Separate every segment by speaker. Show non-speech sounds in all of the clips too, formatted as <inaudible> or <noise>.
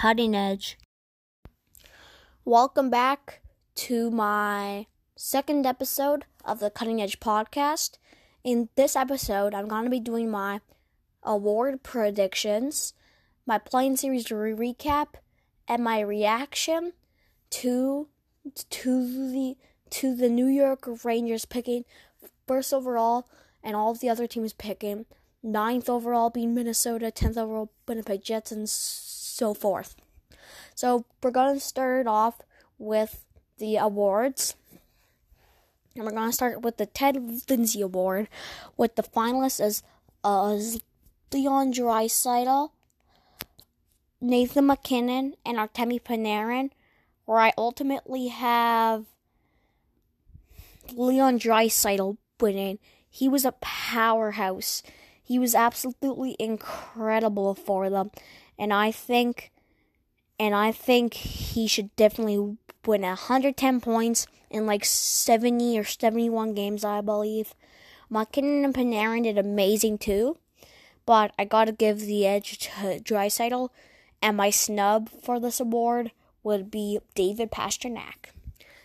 Speaker 1: Cutting Edge. Welcome back to my second episode of the Cutting Edge podcast. In this episode, I'm going to be doing my award predictions, my play in series re- recap, and my reaction to to the to the New York Rangers picking first overall and all of the other teams picking ninth overall being Minnesota, tenth overall Winnipeg Jets, and so forth. So we're gonna start off with the awards. And we're gonna start with the Ted Lindsay Award, with the finalists as uh, Leon Draisaitl, Nathan MacKinnon, and Artemi Panarin. Where I ultimately have Leon Draisaitl winning. He was a powerhouse. He was absolutely incredible for them, and I think, and I think he should definitely win 110 points in like 70 or 71 games, I believe. MacKinnon and Panarin did amazing too, but I gotta give the edge to Draisaitl, and my snub for this award would be David Pastrnak.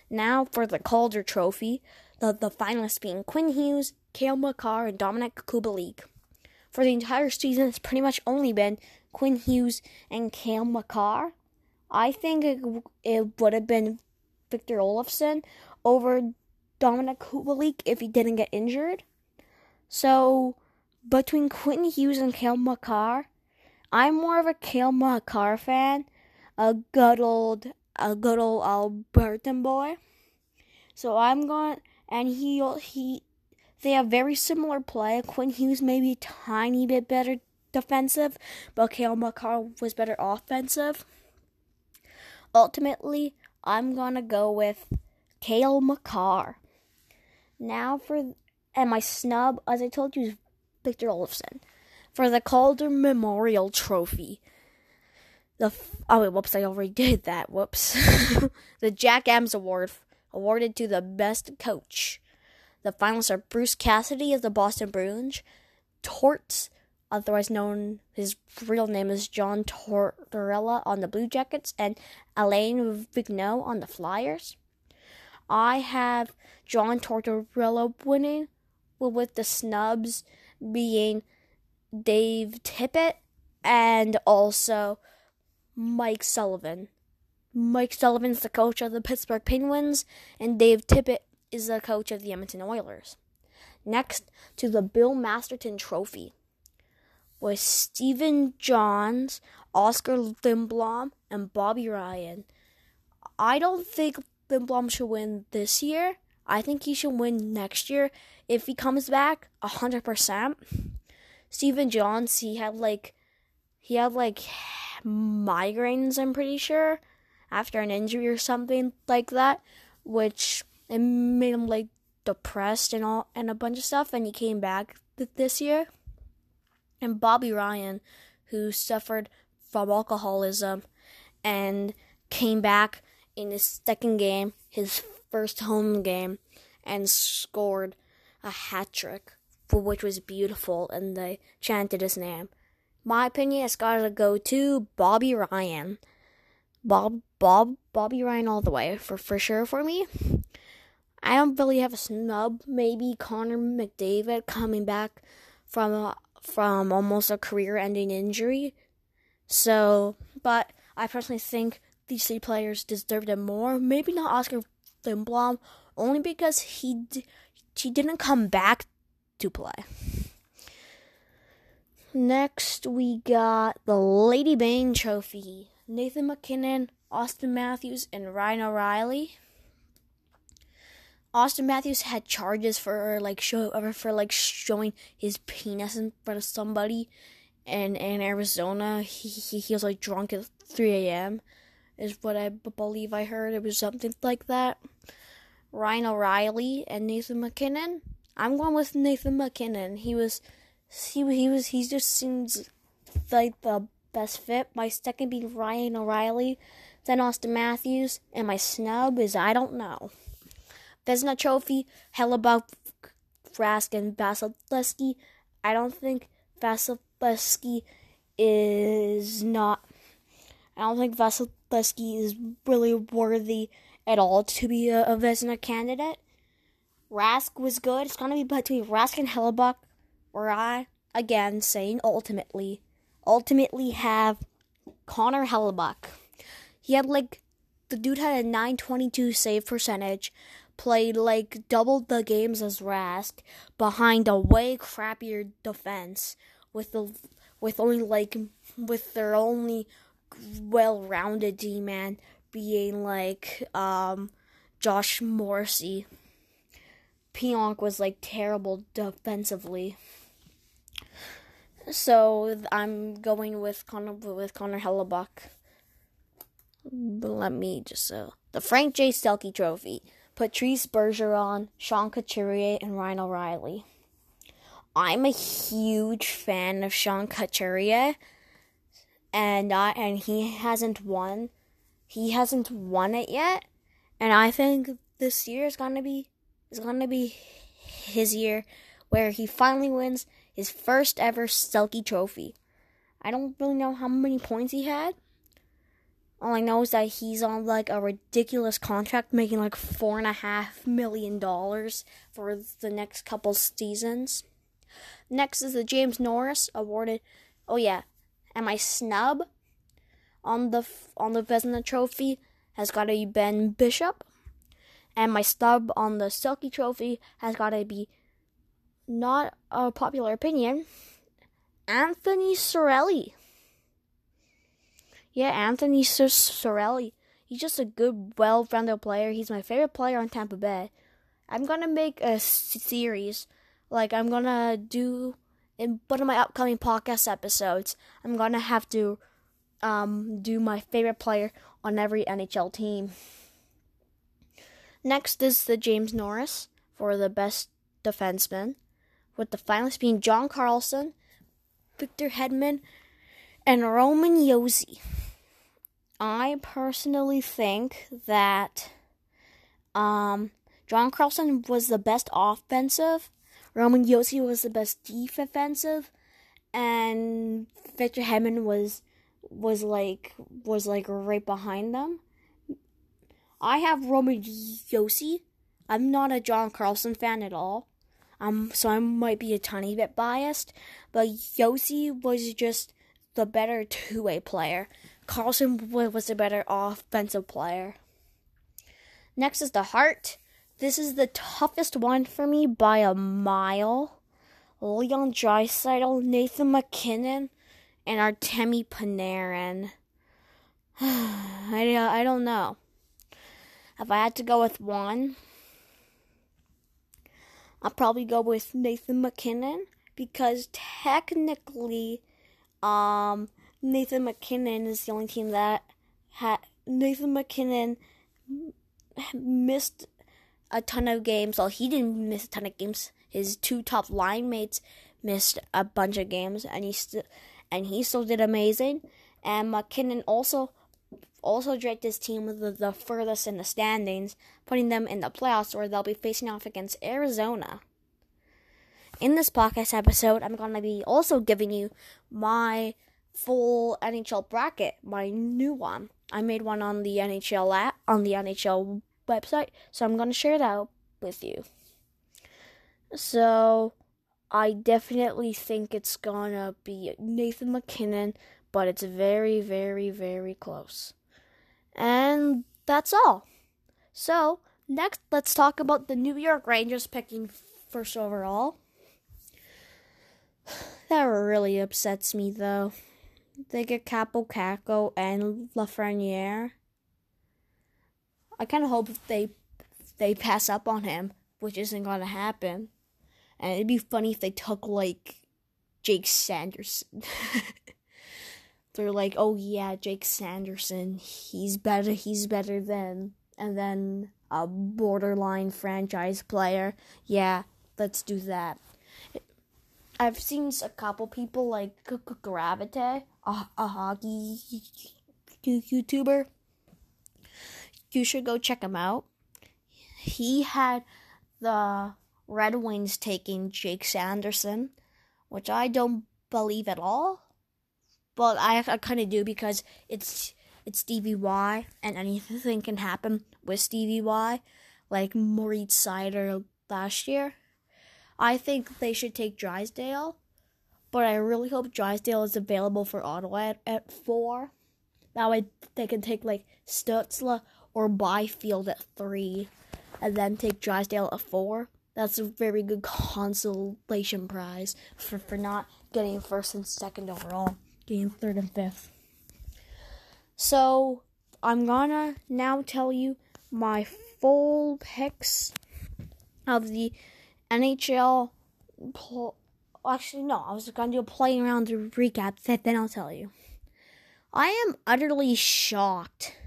Speaker 1: Now for the Calder Trophy, the, the finalists being Quinn Hughes, Cale Makar, and Dominik Kubalik. For the entire season, it's pretty much only been Quinn Hughes and Cale Makar. I think it, it would have been Victor Olofsson over Dominik Kubalik if he didn't get injured. So, between Quinn Hughes and Cale Makar, I'm more of a Cale Makar fan, a good old, a good old Albertan boy. So I'm going, and he he they have very similar play. Quinn Hughes maybe a tiny bit better defensive, but Cale Makar was better offensive. Ultimately, I'm gonna go with Cale Makar. Now for and my snub, as I told you, is Victor Olofsson for the Calder Memorial Trophy. The oh wait, whoops, I already <laughs> did that. Whoops. <laughs> the Jack Adams Award awarded to the best coach. The finalists are Bruce Cassidy of the Boston Bruins, Torts, otherwise known his real name is John Tortorella on the Blue Jackets, and Alain Vigneault on the Flyers. I have John Tortorella winning, with the snubs being Dave Tippett and also Mike Sullivan. Mike Sullivan's the coach of the Pittsburgh Penguins, and Dave Tippett is the coach of the Edmonton Oilers. Next to the Bill Masterton Trophy was Stephen Johns, Oscar Lindblom, and Bobby Ryan. I don't think Lindblom should win this year. I think he should win next year if he comes back 100%. Stephen Johns, he had like he had like migraines, I'm pretty sure, after an injury or something like that, which it made him like depressed and all and a bunch of stuff and he came back th- this year and bobby ryan who suffered from alcoholism and came back in his second game his first home game and scored a hat trick which was beautiful and they chanted his name. My opinion it's gotta go to bobby ryan. Bob bob bobby ryan all the way for for sure for me. I don't really have a snub. Maybe Connor McDavid coming back from a, from almost a career-ending injury. So, but I personally think these three players deserved it more. Maybe not Oscar Lindblom, only because he he didn't come back to play. Next, we got the Lady Byng Trophy. Nathan MacKinnon, Auston Matthews, and Ryan O'Reilly. Auston Matthews had charges for like show for like showing his penis in front of somebody, and in Arizona he, he he was like drunk at 3 a.m. is what I believe I heard. It was something like that. Ryan O'Reilly and Nathan MacKinnon. I'm going with Nathan MacKinnon. He was he he was he just seems like the best fit. My second being Ryan O'Reilly, then Auston Matthews, and my snub is I don't know. Vezina Trophy, Hellebuyck, Rask, and Vasilevskiy. I don't think Vasilevskiy is not I don't think Vasilevskiy is really worthy at all to be a, a Vezina candidate. Rask was good. It's gonna be between Rask and Hellebuyck, where I again saying ultimately, ultimately have Connor Hellebuyck. He had like the dude had a 922 save percentage, played like double the games as Rask behind a way crappier defense with the with only like with their only well-rounded D man being like um Josh Morrissey. Pionk was like terrible defensively. So I'm going with Connor with Connor Hellebuyck. Let me just uh, the Frank J. Selke Trophy. Patrice Bergeron, Sean Couturier, and Ryan O'Reilly. I'm a huge fan of Sean Couturier, and I and he hasn't won. He hasn't won it yet, and I think this year is gonna be is gonna be his year where he finally wins his first ever Selke Trophy. I don't really know how many points he had, all I know is that he's on like a ridiculous contract, making like four and a half million dollars for the next couple seasons. Next is the James Norris awarded. Oh yeah, and my snub on the on the Vezina Trophy has got to be Ben Bishop, and my snub on the Selke Trophy has got to be not a popular opinion. Anthony Cirelli. Yeah, Anthony Cirelli. He's just a good, well-rounded player. He's my favorite player on Tampa Bay. I'm gonna make a series, like I'm gonna do in one of my upcoming podcast episodes. I'm gonna have to um, do my favorite player on every NHL team. Next is the James Norris for the best defenseman, with the finalists being John Carlson, Victor Hedman, and Roman Josi. I personally think that um, John Carlson was the best offensive, Roman Josi was the best defensive, and Victor Hedman was was like was like right behind them. I have Roman Josi. I'm not a John Carlson fan at all. Um, so I might be a tiny bit biased, but Josi was just the better two way player. Carlson was a better offensive player. Next is the heart. This is the toughest one for me by a mile. Leon Draisaitl, Nathan MacKinnon, and Artemi Panarin. <sighs> I, I don't know. If I had to go with one, I'll probably go with Nathan MacKinnon because technically, um, Nathan MacKinnon is the only team that had Nathan MacKinnon missed a ton of games. Well, he didn't miss a ton of games. His two top line mates missed a bunch of games, and he still and he still did amazing. And MacKinnon also also dragged his team the, the furthest in the standings, putting them in the playoffs where they'll be facing off against Arizona. In this podcast episode, I'm going to be also giving you my full NHL bracket, my new one. I made one on the NHL app, on the NHL website, so I'm going to share that with you. So, I definitely think it's going to be Nathan MacKinnon, but it's very, very, very close. And that's all. So, next, let's talk about the New York Rangers picking first overall. <sighs> That really upsets me, though. They get Kaapo Kakko and Lafreniere. I kind of hope they they pass up on him, which isn't going to happen. And it'd be funny if they took like Jake Sanderson. <laughs> They're like, "Oh yeah, Jake Sanderson, he's better. He's better than." And then a borderline franchise player. Yeah, let's do that. I've seen a couple people like Gravite, a, a hockey YouTuber. You should go check him out. He had the Red Wings taking Jake Sanderson, which I don't believe at all. But I, I kind of do because it's it's Stevie Y, and anything can happen with Stevie Y, like Moritz Seider last year. I think they should take Drysdale, but I really hope Drysdale is available for Ottawa at, at four. That way they can take like Stutzle or Byfield at three, and then take Drysdale at four. That's a very good consolation prize for, for not getting first and second overall, getting third and fifth. So I'm gonna now tell you my full picks of the NHL. Pl- Actually, no, I was gonna do a playing around to recap. Then I'll tell you. I am utterly shocked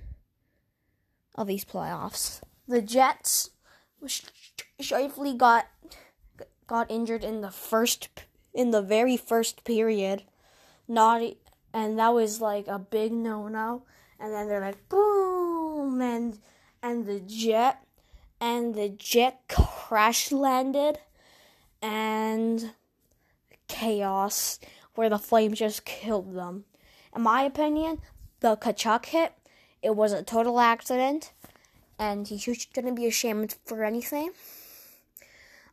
Speaker 1: of these playoffs. The Jets Scheifele got got injured in the first in the very first period. Not and that was like a big no no. And then they're like boom and and the jet and the jet crash landed and chaos where the flames just killed them. In my opinion, the Tkachuk hit, it was a total accident and he shouldn't be ashamed for anything.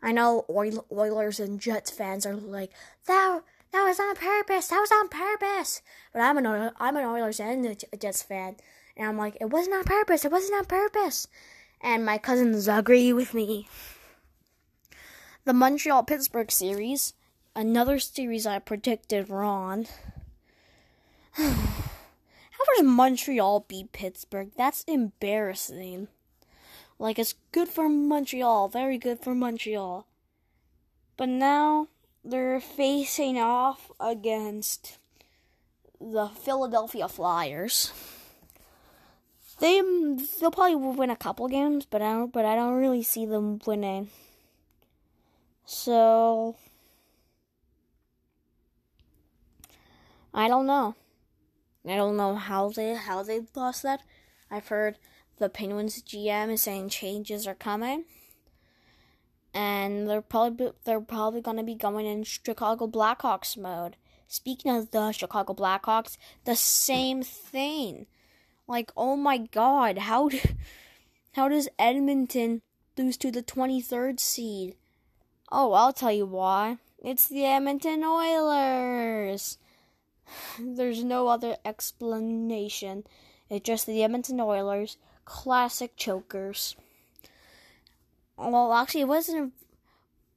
Speaker 1: I know Oilers and Jets fans are like that. That was on purpose. That was on purpose. But I'm an I'm an Oilers and a Jets fan, and I'm like, it wasn't on purpose. It wasn't on purpose. And my cousin agree with me. The Montreal Pittsburgh series, another series I predicted wrong. <sighs> How does Montreal beat Pittsburgh? That's embarrassing. Like, it's good for Montreal, very good for Montreal. But now they're facing off against the Philadelphia Flyers. They um, they'll probably win a couple games, but I don't but I don't really see them winning. So I don't know. I don't know how they how they lost that. I've heard the Penguins GM is saying changes are coming, and they're probably they're probably going to be going in Chicago Blackhawks mode. Speaking of the Chicago Blackhawks, the same thing. Like, oh my God, how do, how does Edmonton lose to the 23rd seed? Oh, I'll tell you why. It's the Edmonton Oilers. <sighs> There's no other explanation. It's just the Edmonton Oilers, classic chokers. Well, actually, it wasn't.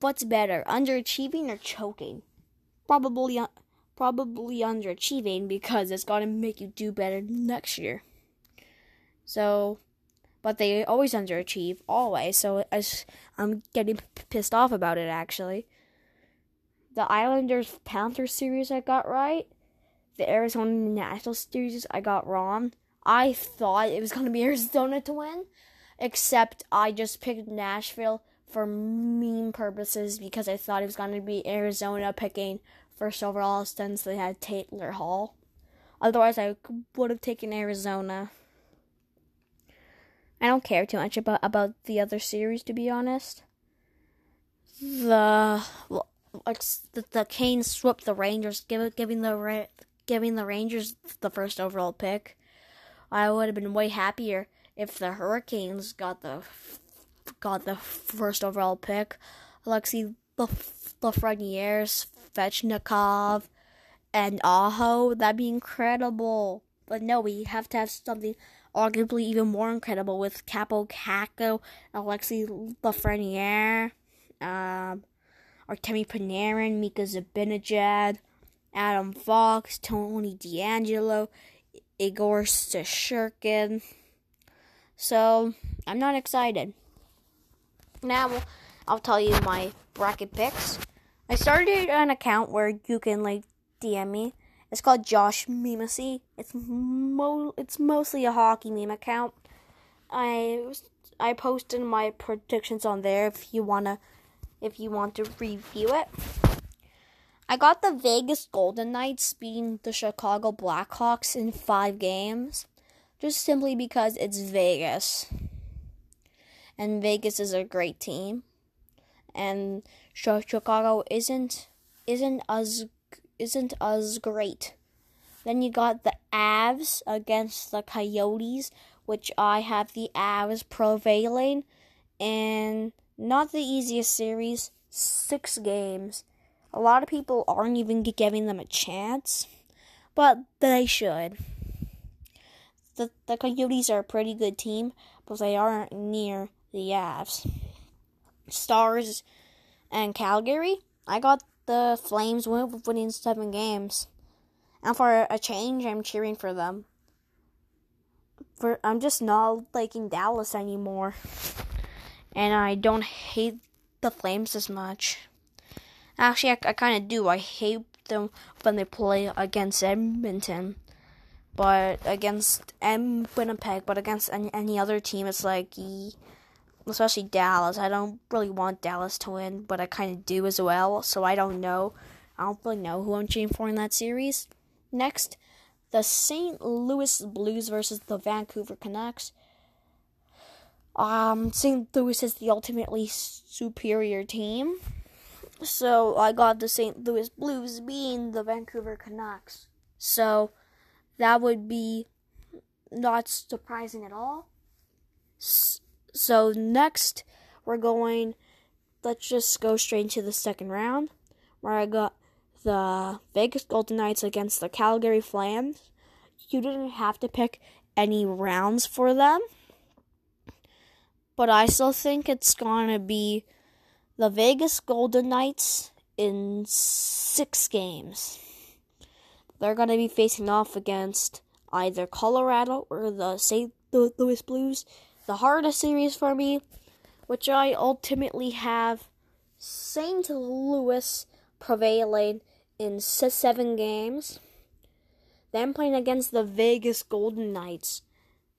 Speaker 1: What's better, underachieving or choking? Probably, probably underachieving because it's gonna make you do better next year. So, but they always underachieve, always. So I, I'm getting pissed off about it. Actually, the Islanders Panthers series I got right the Arizona National Series I got wrong. I thought it was going to be <laughs> Arizona to win, except I just picked Nashville for meme purposes because I thought it was going to be Arizona picking first overall since they had Taylor Hall. Otherwise, I would have taken Arizona. I don't care too much about about the other series, to be honest. The like the, the Canes swept the Rangers, give, giving the giving the Rangers the first overall pick. I would have been way happier if the Hurricanes got the got the first overall pick. Alexi Lafreniere, Svechnikov, and Aho. That'd be incredible. But no, we have to have something arguably even more incredible with Kaapo Kakko, Alexi Lafreniere, um, Artemi Panarin, Mika Zibanejad, Adam Fox, Tony DeAngelo, Igor Shesterkin. So, I'm not excited. Now, I'll tell you my bracket picks. I started an account where you can like DM me. It's called Josh Memacy. It's mo- it's mostly a hockey meme account. I I posted my predictions on there if you wanna if you want to review it. I got the Vegas Golden Knights beating the Chicago Blackhawks in five games, just simply because it's Vegas. And Vegas is a great team. And Chicago isn't isn't as isn't as great. Then you got the Avs against the Coyotes, which I have the Avs prevailing. And not the easiest series, six games. A lot of people aren't even giving them a chance, but they should. The, the Coyotes are a pretty good team, but they aren't near the Avs. Stars and Calgary, I got the Flames win winning seven games. And for a change, I'm cheering for them. For I'm just not liking Dallas anymore, and I don't hate the Flames as much. Actually, I, I kind of do. I hate them when they play against Edmonton, but against M Winnipeg, but against any, any other team, it's like, especially Dallas. I don't really want Dallas to win, but I kind of do as well. So I don't know. I don't really know who I'm cheering for in that series. Next, the St. Louis Blues versus the Vancouver Canucks. Um, St. Louis is the ultimately superior team. So I got the St. Louis Blues being the Vancouver Canucks. So that would be not surprising at all. So next, we're going. Let's just go straight into the second round, where I got the Vegas Golden Knights against the Calgary Flames. You didn't have to pick any rounds for them. But I still think it's to be the Vegas Golden Knights in six games. They're to be facing off against either Colorado or the St. Louis Blues. The hardest series for me, which I ultimately have St. Louis prevailing in seven games. Then playing against the Vegas Golden Knights,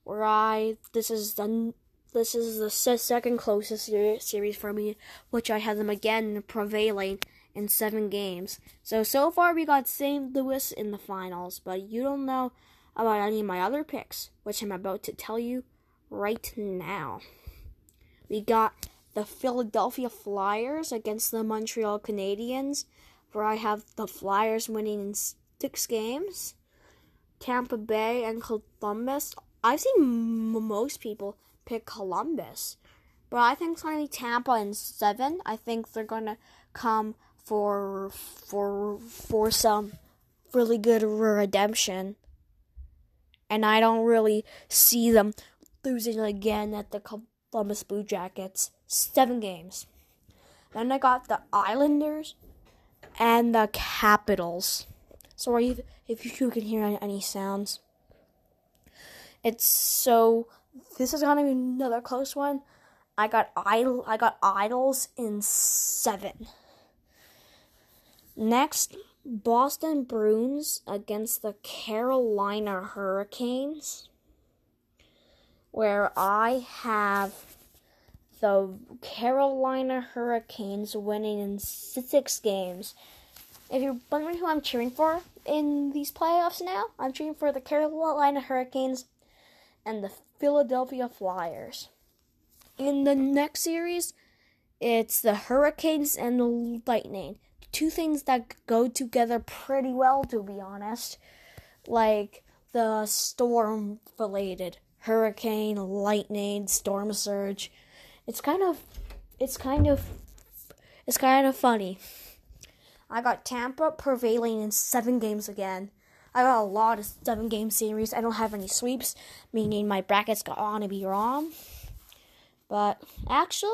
Speaker 1: where I this is the this is the second closest series for me, which I had them again prevailing in seven games. So so far we got St. Louis in the finals, but you don't know about any of my other picks, which I'm about to tell you right now. We got the Philadelphia Flyers against the Montreal Canadiens where I have the Flyers winning in six games. Tampa Bay and Columbus. I've seen m- most people pick Columbus, but I think it's going to be Tampa in seven. I think they're going to come for for for some really good redemption, and I don't really see them losing again at the Columbus Blue Jackets. Seven games. Then I got the Islanders and the Capitals. Sorry if you can hear any sounds. It's so. This is gonna be another close one. I got idol. I got idols in seven. Next, Boston Bruins against the Carolina Hurricanes, where I have the Carolina Hurricanes winning in six games. If you're wondering who I'm cheering for in these playoffs now, I'm cheering for the Carolina Hurricanes and the Philadelphia Flyers. In the next series, it's the Hurricanes and the Lightning. Two things that go together pretty well, to be honest. Like the storm related hurricane, lightning, storm surge it's kind of it's kind of it's kind of funny. I got Tampa prevailing in seven games again. I got a lot of seven game series. I don't have any sweeps, meaning my brackets got on to be wrong. But actually,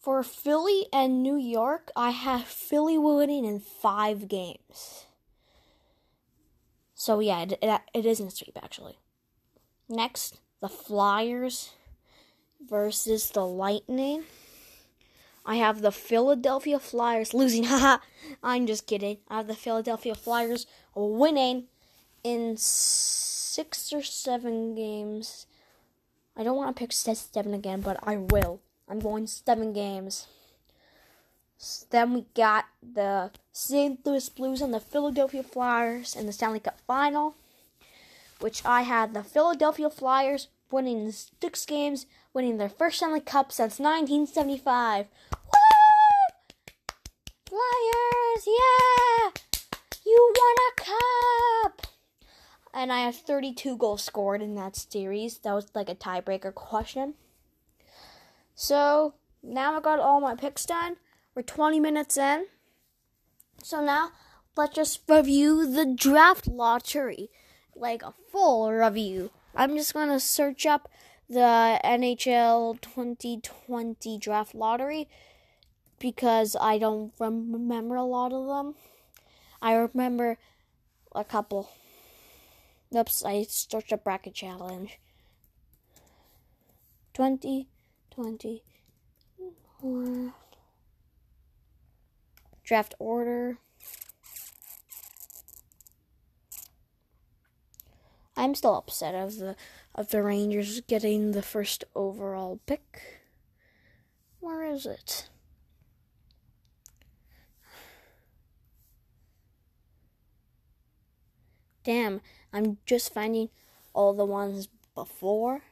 Speaker 1: for Philly and New York, I have Philly winning in five games. So yeah, it, it, it isn't a sweep actually. Next, the Flyers versus the Lightning. I have the Philadelphia Flyers losing. <laughs> Haha, I'm just kidding. I have the Philadelphia Flyers winning in six or seven games. I don't want to pick seven again, but I will. I'm going seven games. Then we got the St. Louis Blues and the Philadelphia Flyers in the Stanley Cup Final, which I had the Philadelphia Flyers winning six games, winning their first Stanley Cup since 1975. Woo! Flyers, yeah! You won a cup! and I have 32 goals scored in that series. That was like a tiebreaker question. So now I got all my picks done. We're 20 minutes in. So now let's just review the draft lottery, like a full review. I'm just gonna search up the NHL 2020 draft lottery because I don't remember a lot of them. I remember a couple. Oops, I searched a bracket challenge. 20, 20, draft order. I'm still upset of the of the Rangers getting the first overall pick. Where is it? Damn, I'm just finding all the ones before.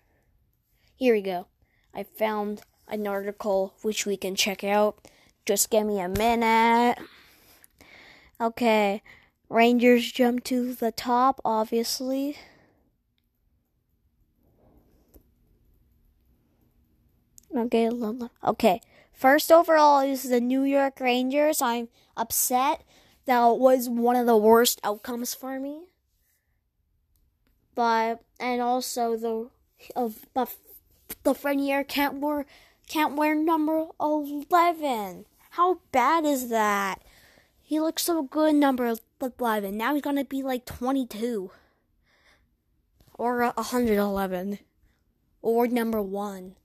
Speaker 1: Here we go. I found an article which we can check out. Just give me a minute. Okay, Rangers jump to the top, obviously. Okay, okay. First overall is the New York Rangers. I'm upset. That was one of the worst outcomes for me. But and also the of uh, the Lafreniere can't wear can't wear number eleven. How bad is that? He looks so good number eleven. Now he's gonna be like twenty two or hundred eleven or number one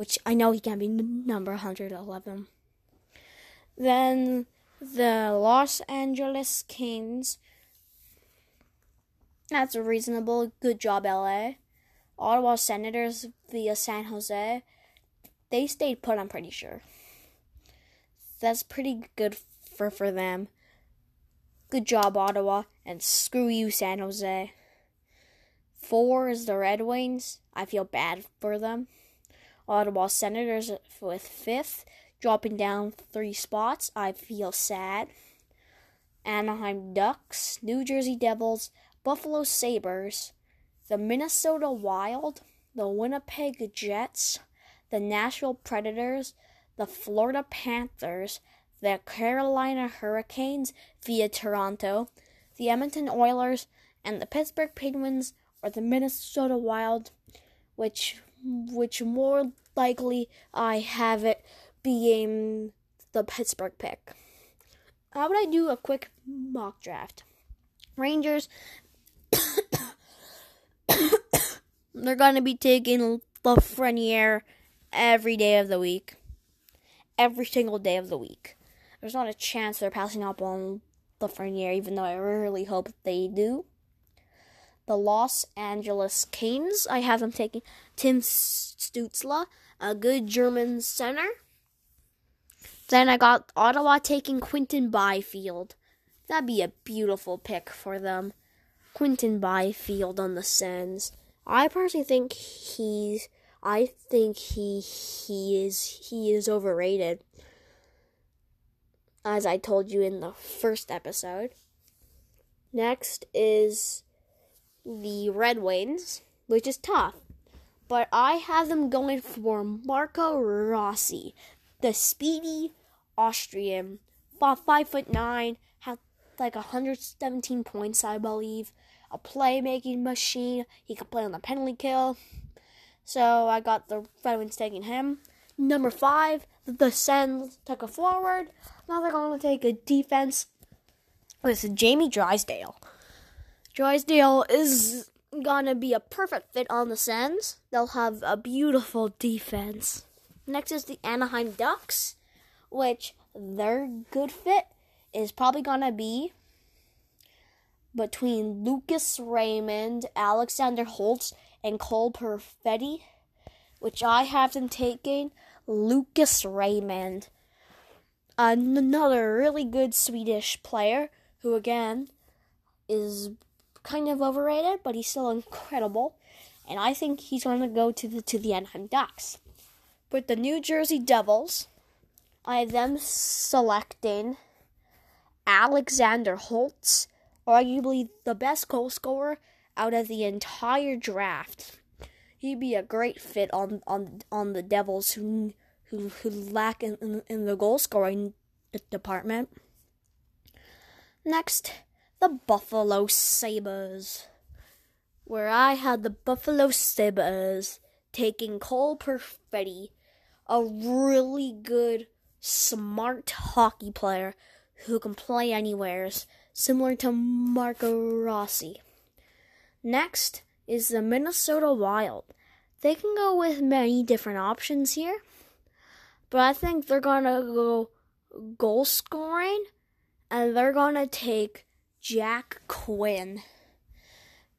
Speaker 1: which I know he can be number 111. Then the Los Angeles Kings. That's a reasonable. Good job, LA. Ottawa Senators via San Jose. They stayed put, I'm pretty sure. That's pretty good for, for them. Good job, Ottawa. And screw you, San Jose. Four is the Red Wings. I feel bad for them. Ottawa Senators with fifth, dropping down three spots. I feel sad. Anaheim Ducks, New Jersey Devils, Buffalo Sabres, the Minnesota Wild, the Winnipeg Jets, the Nashville Predators, the Florida Panthers, the Carolina Hurricanes via Toronto, the Edmonton Oilers, and the Pittsburgh Penguins or the Minnesota Wild, which which more likely I have it being the Pittsburgh pick. How would I do a quick mock draft? Rangers, <coughs> they're going to be taking Lafreniere every day of the week. Every single day of the week. There's not a chance they're passing up on Lafreniere, even though I really hope they do the Los Angeles Canes. I have them taking Tim Stutzle, a good German center. Then I got Ottawa taking Quinton Byfield. That'd be a beautiful pick for them. Quinton Byfield on the Sens. I personally think he's I think he he is he is overrated. As I told you in the first episode. Next is the Red Wings, which is tough. But I have them going for Marco Rossi, the speedy Austrian, five foot nine, had like 117 points, I believe. A playmaking machine. He can play on the penalty kill. So I got the Red Wings taking him. Number five, the Sens took a forward. Now they're going to take a defense with Jamie Drysdale. Drysdale is gonna be a perfect fit on the Sens. They'll have a beautiful defense. Next is the Anaheim Ducks, which their good fit is probably gonna be between Lucas Raymond, Alexander Holtz, and Cole Perfetti, which I have them taking Lucas Raymond, another really good Swedish player who again is kind of overrated, but he's still incredible. And I think he's going to go to the to the Anaheim Ducks. With the New Jersey Devils, I have them selecting Alexander Holtz, arguably the best goal scorer out of the entire draft. He'd be a great fit on on on the Devils who who who lack in, in, in the goal scoring department. Next, the Buffalo Sabres, where I had the Buffalo Sabres taking Cole Perfetti, a really good, smart hockey player who can play anywheres, similar to Marco Rossi. Next is the Minnesota Wild. They can go with many different options here, but I think they're gonna go goal scoring and they're gonna take Jack Quinn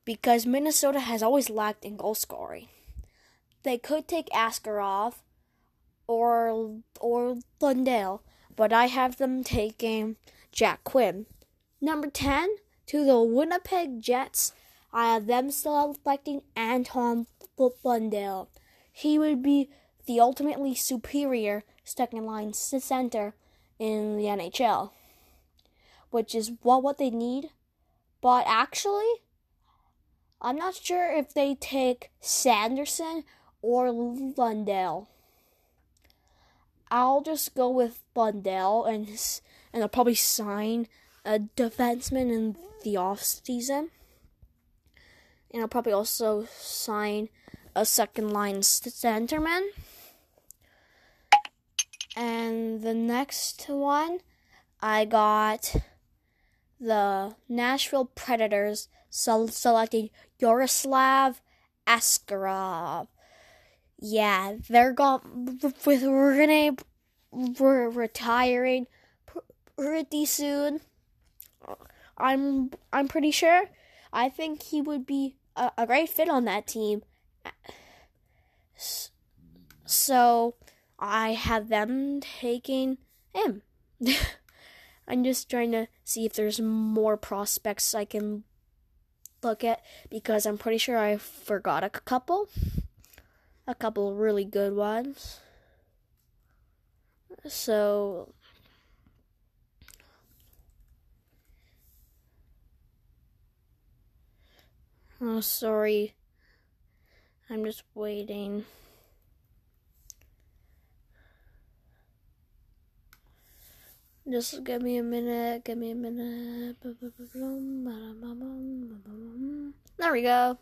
Speaker 1: because Minnesota has always lacked in goal scoring. They could take Askarov or or Lundell, but I have them taking Jack Quinn. Number 10 to the Winnipeg Jets. I have them selecting Anton Lundell. He would be the ultimately superior second line center in the NHL, which is what what they need. But actually, I'm not sure if they take Sanderson or Lundell. I'll just go with Lundell and and I'll probably sign a defenseman in the off season. And I'll probably also sign a second line centerman. And the next one, I got the Nashville Predators selecting Yaroslav Askarov. Yeah, they're gone with Rinne we're retiring pretty soon. I'm I'm pretty sure. I think he would be a, a great fit on that team. So I have them taking him. <laughs> I'm just trying to see if there's more prospects I can look at because I'm pretty sure I forgot a couple. A couple really good ones. So Oh, sorry. I'm just waiting. Just give me a minute, give me a minute. There we go.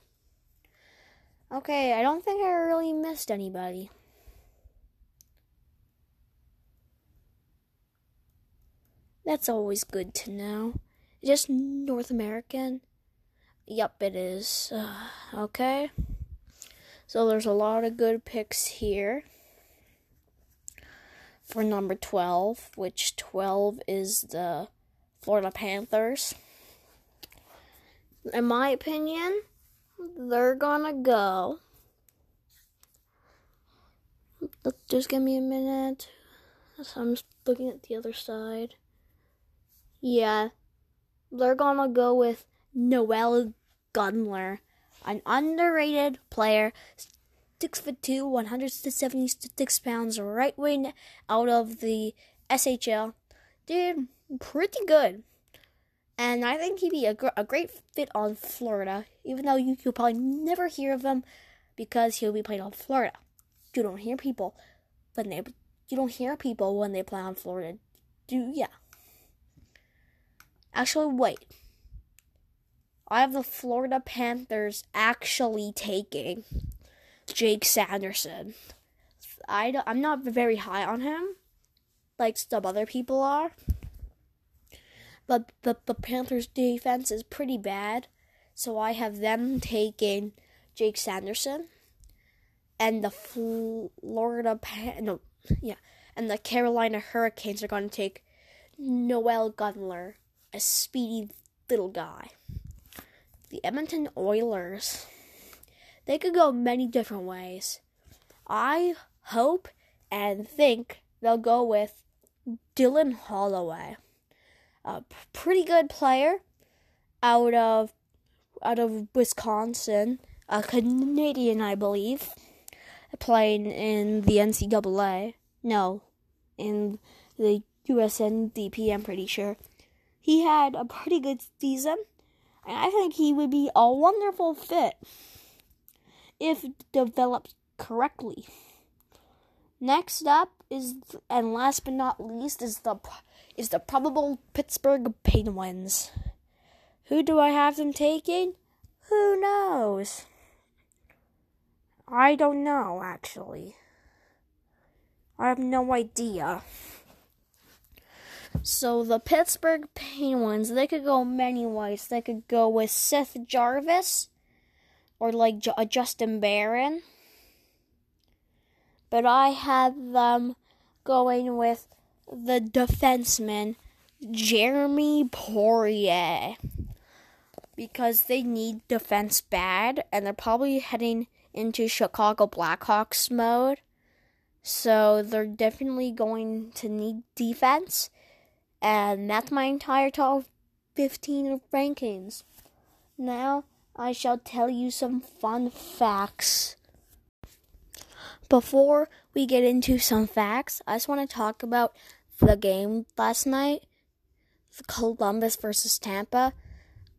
Speaker 1: Okay, I don't think I really missed anybody. That's always good to know. Just North American? Yup, it is. Uh, <sighs> okay. So there's a lot of good picks here for number 12, which 12 is the Florida Panthers. In my opinion, they're gonna go. Just give me a minute. I'm looking at the other side. Yeah, they're gonna go with Noel Gunler, an underrated player six foot two, 176 pounds, right wing out of the SHL. Dude, pretty good. And I think he'd be a, gr- a great fit on Florida, even though you, you'll probably never hear of him because he'll be playing on Florida. You don't hear people when they you don't hear people when they play on Florida. Do yeah. Actually, wait. I have the Florida Panthers actually taking Jake Sanderson. I I'm not very high on him, like some other people are. But the, the Panthers' defense is pretty bad, so I have them taking Jake Sanderson, and the Florida Pan no yeah, and the Carolina Hurricanes are going to take Noel Gunler, a speedy little guy. The Edmonton Oilers they could go many different ways. I hope and think they'll go with Dylan Holloway, a pretty good player out of out of Wisconsin, a Canadian, I believe, playing in the NCAA. No, in the USNDP, I'm pretty sure. He had a pretty good season And I think he would be a wonderful fit if developed correctly. Next up is, and last but not least, is the is the probable Pittsburgh Penguins. Who do I have them taking? Who knows? I don't know, actually. I have no idea. So the Pittsburgh Penguins, they could go many ways. They could go with Seth Jarvis or like a Justin Barron. But I have them going with the defenseman Jeremy Poirier because they need defense bad and they're probably heading into Chicago Blackhawks mode. So they're definitely going to need defense. And that's my entire top 15 rankings. Now I shall tell you some fun facts. Before we get into some facts, I just want to talk about the game last night Columbus versus Tampa.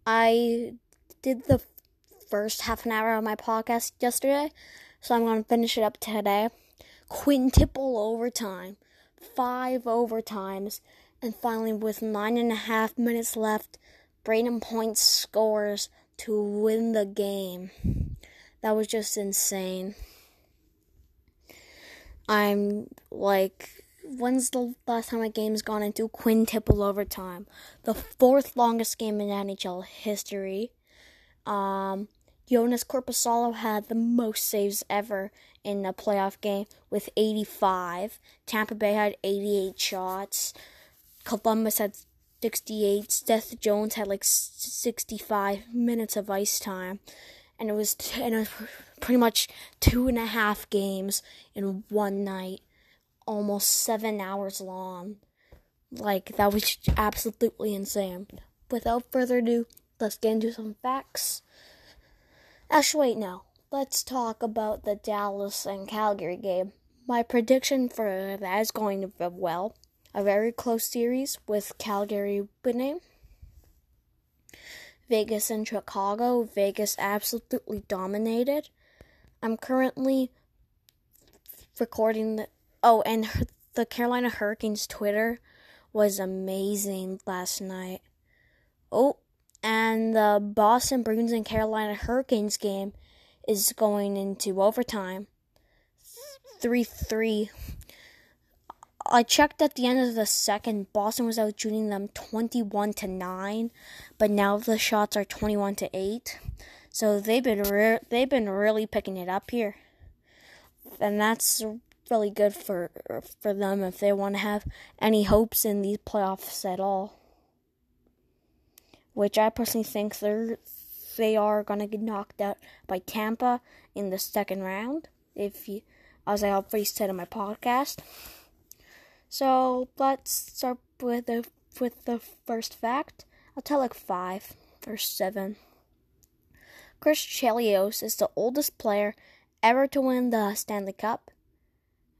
Speaker 1: I did the first half an hour of my podcast yesterday, so I'm going to finish it up today. Quintuple overtime, five overtimes, and finally, with nine and a half minutes left, Brayden Point scores to win the game. That was just insane. I'm like, when's the last time a game's gone into quintuple overtime? The fourth longest game in NHL history. Um, Joonas Korpisalo had the most saves ever in a playoff game with 85. Tampa Bay had 88 shots. Columbus had 68. Seth Jones had like 65 minutes of ice time. And it was, t- and it was pretty much two and a half games in one night, almost seven hours long. Like, that was absolutely insane. Without further ado, let's get into some facts. Actually, wait, no. Let's talk about the Dallas and Calgary game. My prediction for that is going to be well. A very close series with Calgary winning. Vegas and Chicago. Vegas absolutely dominated. I'm currently recording the. Oh, and the Carolina Hurricanes Twitter was amazing last night. Oh, and the Boston Bruins and Carolina Hurricanes game is going into overtime. 3 3. I checked at the end of the second, Boston was out shooting them 21 to 9, but now the shots are 21 to 8. So they've been re- they've been really picking it up here. And that's really good for for them if they want to have any hopes in these playoffs at all which I personally think they're they are gonna get knocked out by Tampa in the second round. If you, as I already said in my podcast. So let's start with the with the first fact. I'll tell like five or seven. Chris Chelios is the oldest player ever to win the Stanley Cup,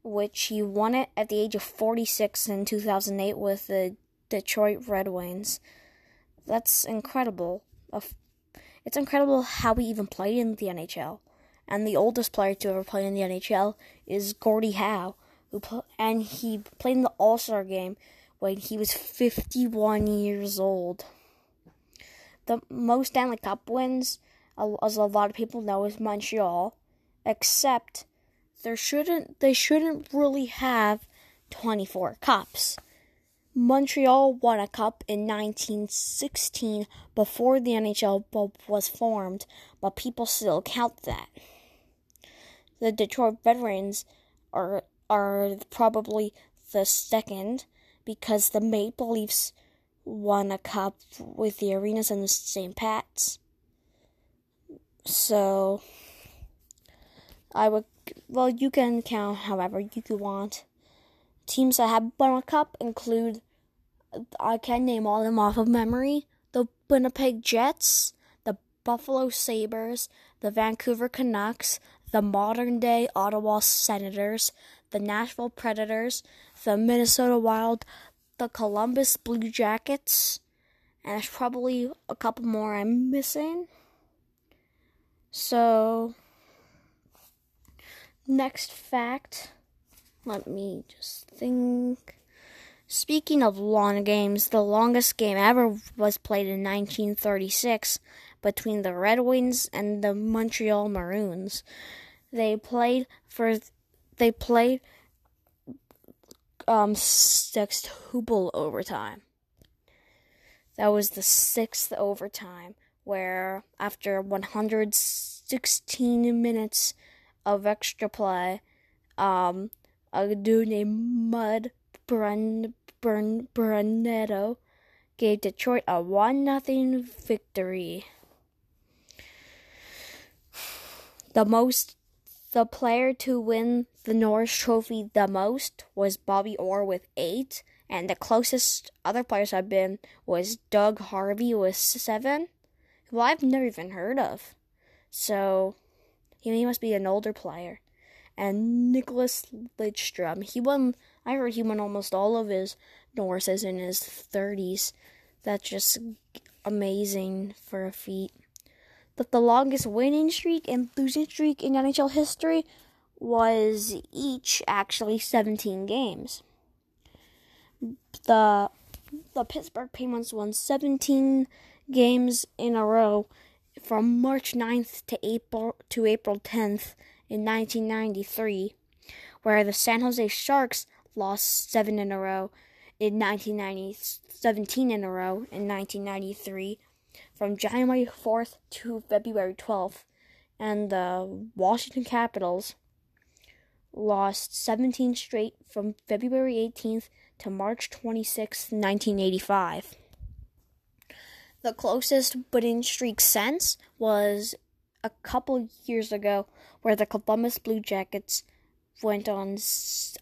Speaker 1: which he won it at the age of 46 in 2008 with the Detroit Red Wings. That's incredible. It's incredible how he even played in the NHL. And the oldest player to ever play in the NHL is Gordie Howe, who and he played in the All Star game when he was 51 years old. The most Stanley Cup wins, as a lot of people know, is Montreal, except there shouldn't they shouldn't really have 24 cups. Montreal won a cup in 1916 before the NHL was formed, but people still count that. The Detroit Veterans are are probably the second because the Maple Leafs won a cup with the Arenas and the St. Pats. So I would well you can count however you want. Teams that have won a cup include, I can name all of them off of memory the Winnipeg Jets, the Buffalo Sabres, the Vancouver Canucks, the modern day Ottawa Senators, the Nashville Predators, the Minnesota Wild, the Columbus Blue Jackets, and there's probably a couple more I'm missing. So, next fact. Let me just think. Speaking of long games, the longest game ever was played in 1936 between the Red Wings and the Montreal Maroons. They played for they played um sextuple overtime. That was the sixth overtime, where after 116 minutes of extra play, um, a dude named Mud Brun, Brun, Bruneteau gave Detroit a 1 nothing victory. The most the player to win the Norris Trophy the most was Bobby Orr with eight, and the closest other players I've been was Doug Harvey with seven, who I've never even heard of. So he must be an older player. And Nicklas Lidstrom, he won. I heard he won almost all of his Norrises in his thirties. That's just amazing for a feat that the longest winning streak and losing streak in NHL history was each actually 17 games. The the Pittsburgh Penguins won 17 games in a row from March 9th to April to April 10th in 1993, where the San Jose Sharks lost 7 in a row in 1990 17 in a row in 1993 from January 4th to February 12th, and the Washington Capitals lost 17 straight from February 18th to March 26, 1985. The closest winning streak since was a couple years ago, where the Columbus Blue Jackets went on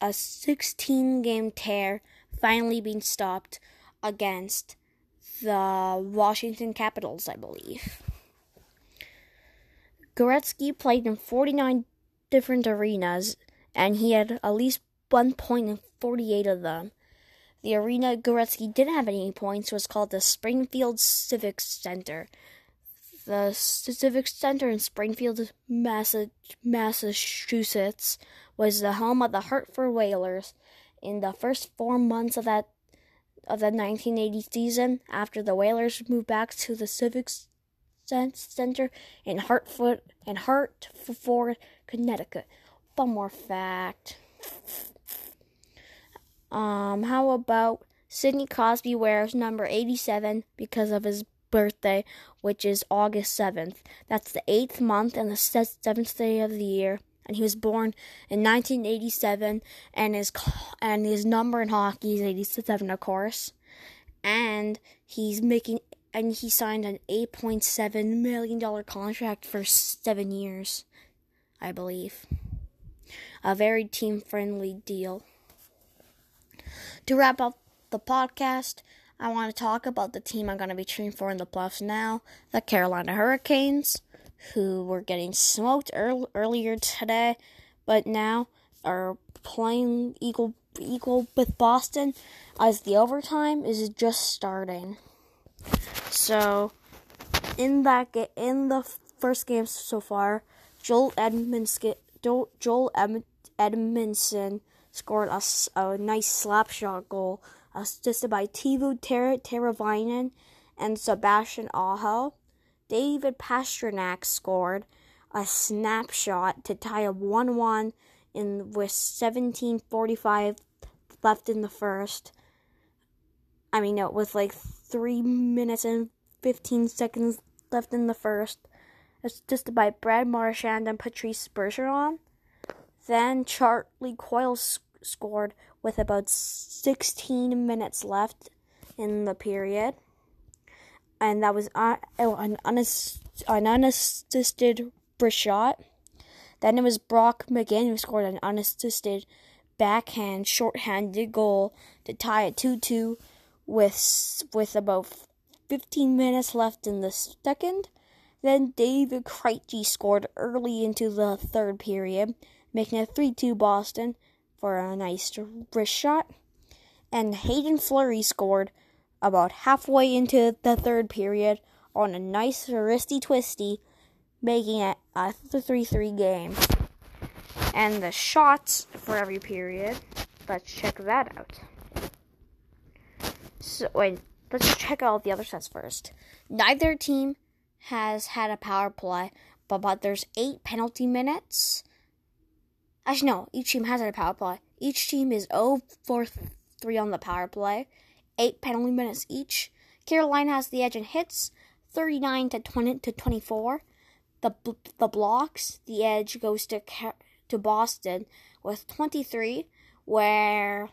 Speaker 1: a 16 game tear, finally being stopped against the Washington Capitals, I believe. Gretzky played in 49 different arenas, and he had at least one point in 48 of them. The arena Gretzky didn't have any points was called the Springfield Civic Center. The Civic Center in Springfield, Massachusetts, was the home of the Hartford Whalers. In the first four months of that of the 1980 season after the Whalers moved back to the Civic Center in Hartford in Hartford, Connecticut. One more fact. Um, how about Sidney Crosby wears number 87 because of his birthday, which is August 7th. That's the eighth month and the seventh day of the year and he was born in 1987, and his and his number in hockey is 87, of course, and he's making and he signed an 8.7 million dollar contract for seven years, I believe. A very team friendly deal. To wrap up the podcast, I want to talk about the team I'm going to be cheering for in the playoffs now, the Carolina Hurricanes who were getting smoked earl- earlier today, but now are playing equal equal with Boston as the overtime is just starting. So, in that ga- in the first game so far, Joel Edmundson Joel Ed- Edmundson scored a, a nice slap shot goal assisted by Teuvo Ter- Teravainen and Sebastian Aho. David Pastrnak scored a snapshot to tie up 1 1 in with 17:45 left in the first. I mean, no, with like 3 minutes and 15 seconds left in the first. Assisted by Brad Marchand and Patrice Bergeron. Then Charlie Coyle scored with about 16 minutes left in the period and that was uh, an, unass- an unassisted wrist shot. Then it was Brock McGinn who scored an unassisted backhand shorthanded goal to tie it 2-2 with with about 15 minutes left in the second. Then David Krejci scored early into the third period, making it 3-2 Boston for a nice wrist shot. And Hayden Fleury scored about halfway into the third period on a nice wristy twisty, making it a 3 3 game. And the shots for every period, let's check that out. So, wait, let's check out the other sets first. Neither team has had a power play, but, but there's eight penalty minutes. Actually, no, each team has had a power play. Each team is 0 for 3 on the power play, eight penalty minutes each. Carolina has the edge in hits, 39 to 20 to 24. The the blocks, the edge goes to to Boston with 23, where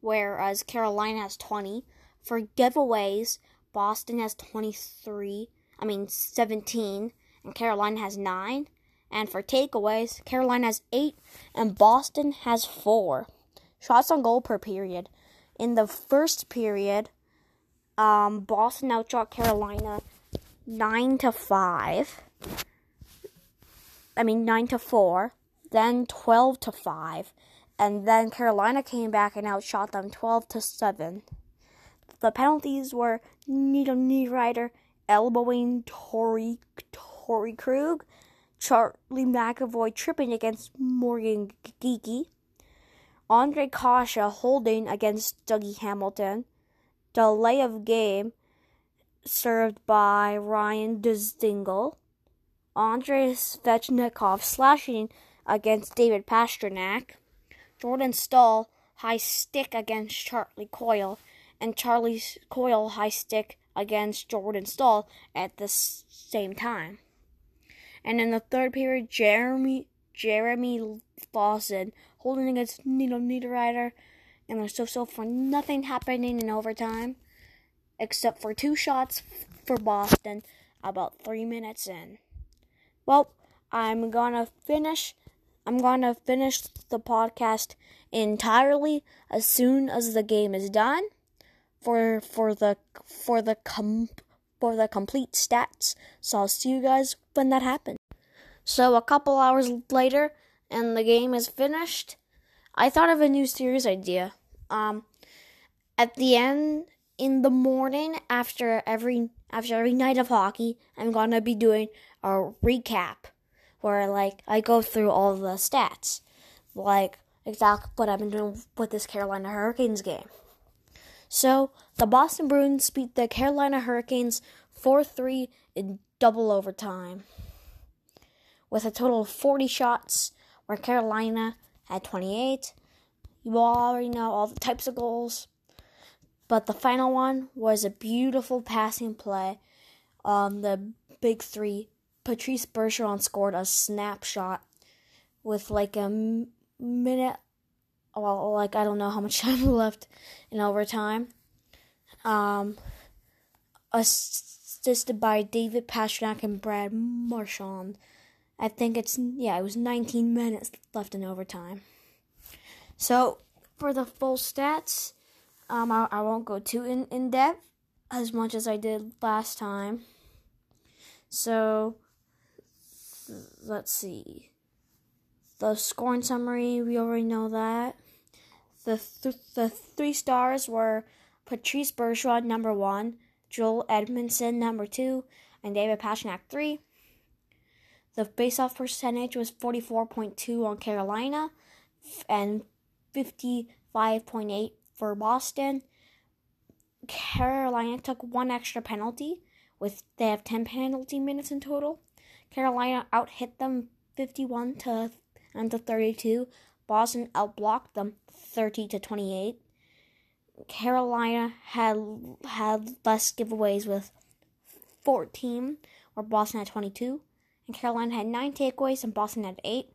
Speaker 1: whereas Carolina has 20. For giveaways, Boston has 23. I mean 17, and Carolina has 9. And for takeaways, Carolina has 8 and Boston has 4. Shots on goal per period. In the first period, um, Boston outshot Carolina 9 to 5. I mean 9 to 4, then 12 to 5, and then Carolina came back and outshot them 12 to 7. The penalties were Nino Niederreiter elbowing Torey Torey Krug, Charlie McAvoy tripping against Morgan Geekie, Ondrej Kase holding against Dougie Hamilton, delay of game served by Ryan Dzingel, Andrei Svechnikov slashing against David Pastrnak. Jordan Staal high stick against Charlie Coyle, and Charlie Coyle high stick against Jordan Staal at the same time. And in the third period, Jeremy Jeremy Lauzon holding against Nino Niederreiter, and there's so so for nothing happening in overtime, except for two shots for Boston about three minutes in. Well, I'm gonna finish. I'm gonna finish the podcast entirely as soon as the game is done. For for the for the com for the complete stats. So I'll see you guys when that happens. So a couple hours later, and the game is finished, I thought of a new series idea. Um, at the end in the morning after every after every night of hockey, I'm gonna be doing a recap where like I go through all the stats, like exactly what I've been doing with this Carolina Hurricanes game. So the Boston Bruins beat the Carolina Hurricanes 4 3 in double overtime with a total of 40 shots, where Carolina had 28. You already know all the types of goals. But the final one was a beautiful passing play on the big three. Patrice Bergeron scored a snapshot with like a minute, well, like I don't know how much <laughs> time left in overtime. Um, assisted by David Pastrnak and Brad Marchand. I think it's yeah, it was 19 minutes left in overtime. So for the full stats, um, I, I won't go too in, in depth as much as I did last time. So let's see. The scoring summary, we already know that. The th- the three stars were Patrice Bergeron number one, Joel Edmundson number two, and David Pastrnak three. The faceoff percentage was 44.2 on Carolina and 55.8 for Boston. Carolina took one extra penalty with they have 10 penalty minutes in total. Carolina outhit them 51 to and to 32. Boston outblocked them 30 to 28. Carolina had had less giveaways with 14, where Boston had 22 and Carolina had nine takeaways, and Boston had eight.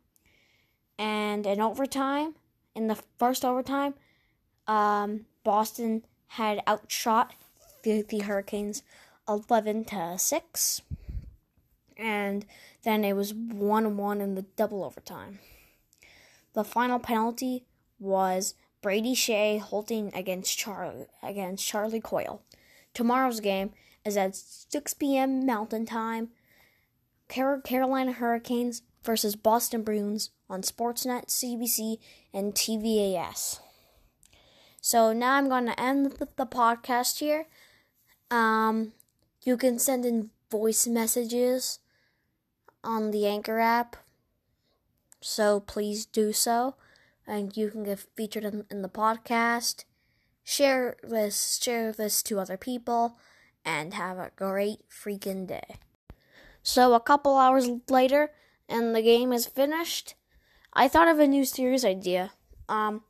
Speaker 1: And in overtime, in the first overtime, um, Boston had outshot the, the Hurricanes 11 to 6. And then it was 1 1 in the double overtime. The final penalty was Brady Skjei holding against Char- against Charlie Coyle. Tomorrow's game is at 6 p.m. Mountain Time Carolina Hurricanes versus Boston Bruins on Sportsnet, CBC, and TVAS. So now I'm going to end the, podcast here. Um, you can send in voice messages on the Anchor app. So please do so. And you can get featured in, in the podcast. Share this, share this to other people, and have a great freaking day. So a couple hours later, and the game is finished. I thought of a new series idea. Um,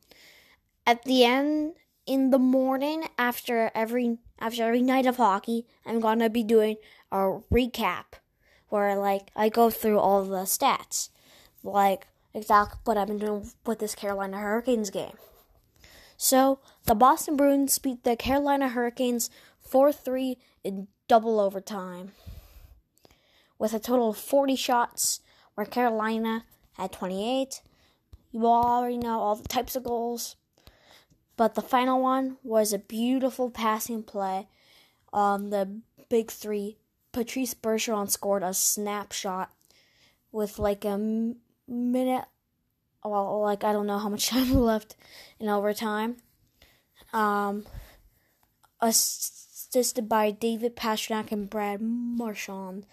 Speaker 1: at the end in the morning after every after every night of hockey, I'm gonna be doing a recap where like I go through all the stats, like exactly what I've been doing with this Carolina Hurricanes game. So the Boston Bruins beat the Carolina Hurricanes 4 3 in double overtime with a total of 40 shots, where Carolina had 28. You all already know all the types of goals. But the final one was a beautiful passing play on the big three. Patrice Bergeron scored a snapshot with like a minute, well, like I don't know how much <laughs> time left in overtime. Um, assisted by David Pastrnak and Brad Marchand.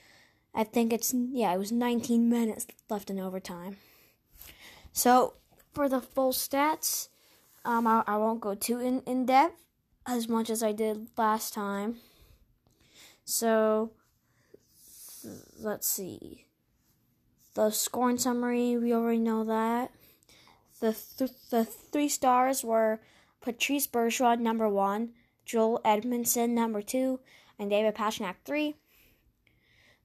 Speaker 1: I think it's yeah, it was 19 minutes left in overtime. So for the full stats, um, I, I won't go too in, in depth as much as I did last time. So let's see. The scoring summary, we already know that. The th- the three stars were Patrice Bergeron number one, Joel Edmundson number two, and David Pastrnak three.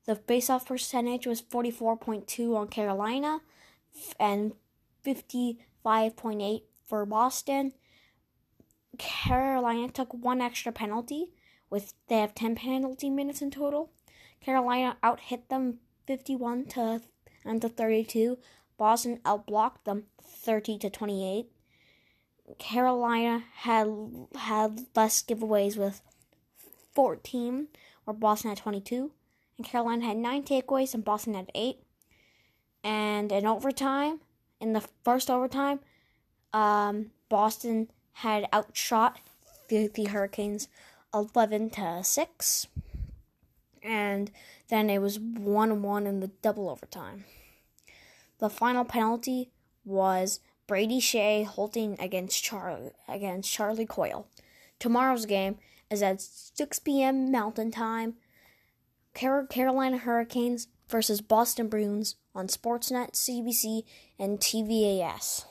Speaker 1: The faceoff percentage was 44.2 on Carolina and 55.8 for Boston. Carolina took one extra penalty with they have 10 penalty minutes in total. Carolina outhit them 51 to and to 32. Boston outblocked them 30 to 28. Carolina had had less giveaways with 14, where Boston had 22 Carolina had nine takeaways, and Boston had eight. And in overtime, in the first overtime, um, Boston had outshot the, the Hurricanes 11 to 6. And then it was 1 1 in the double overtime. The final penalty was Brady Skjei holding against Charlie against Charlie Coyle. Tomorrow's game is at 6 p.m. Mountain Time, Carolina Hurricanes versus Boston Bruins on Sportsnet, CBC, and TVAS.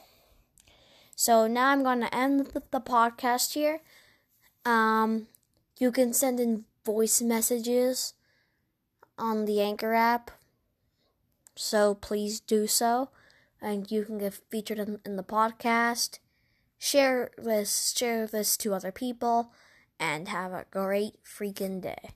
Speaker 1: So now I'm going to end the, podcast here. Um, you can send in voice messages on the Anchor app. So please do so. And you can get featured in, in the podcast. Share this, share this to other people, and have a great freaking day.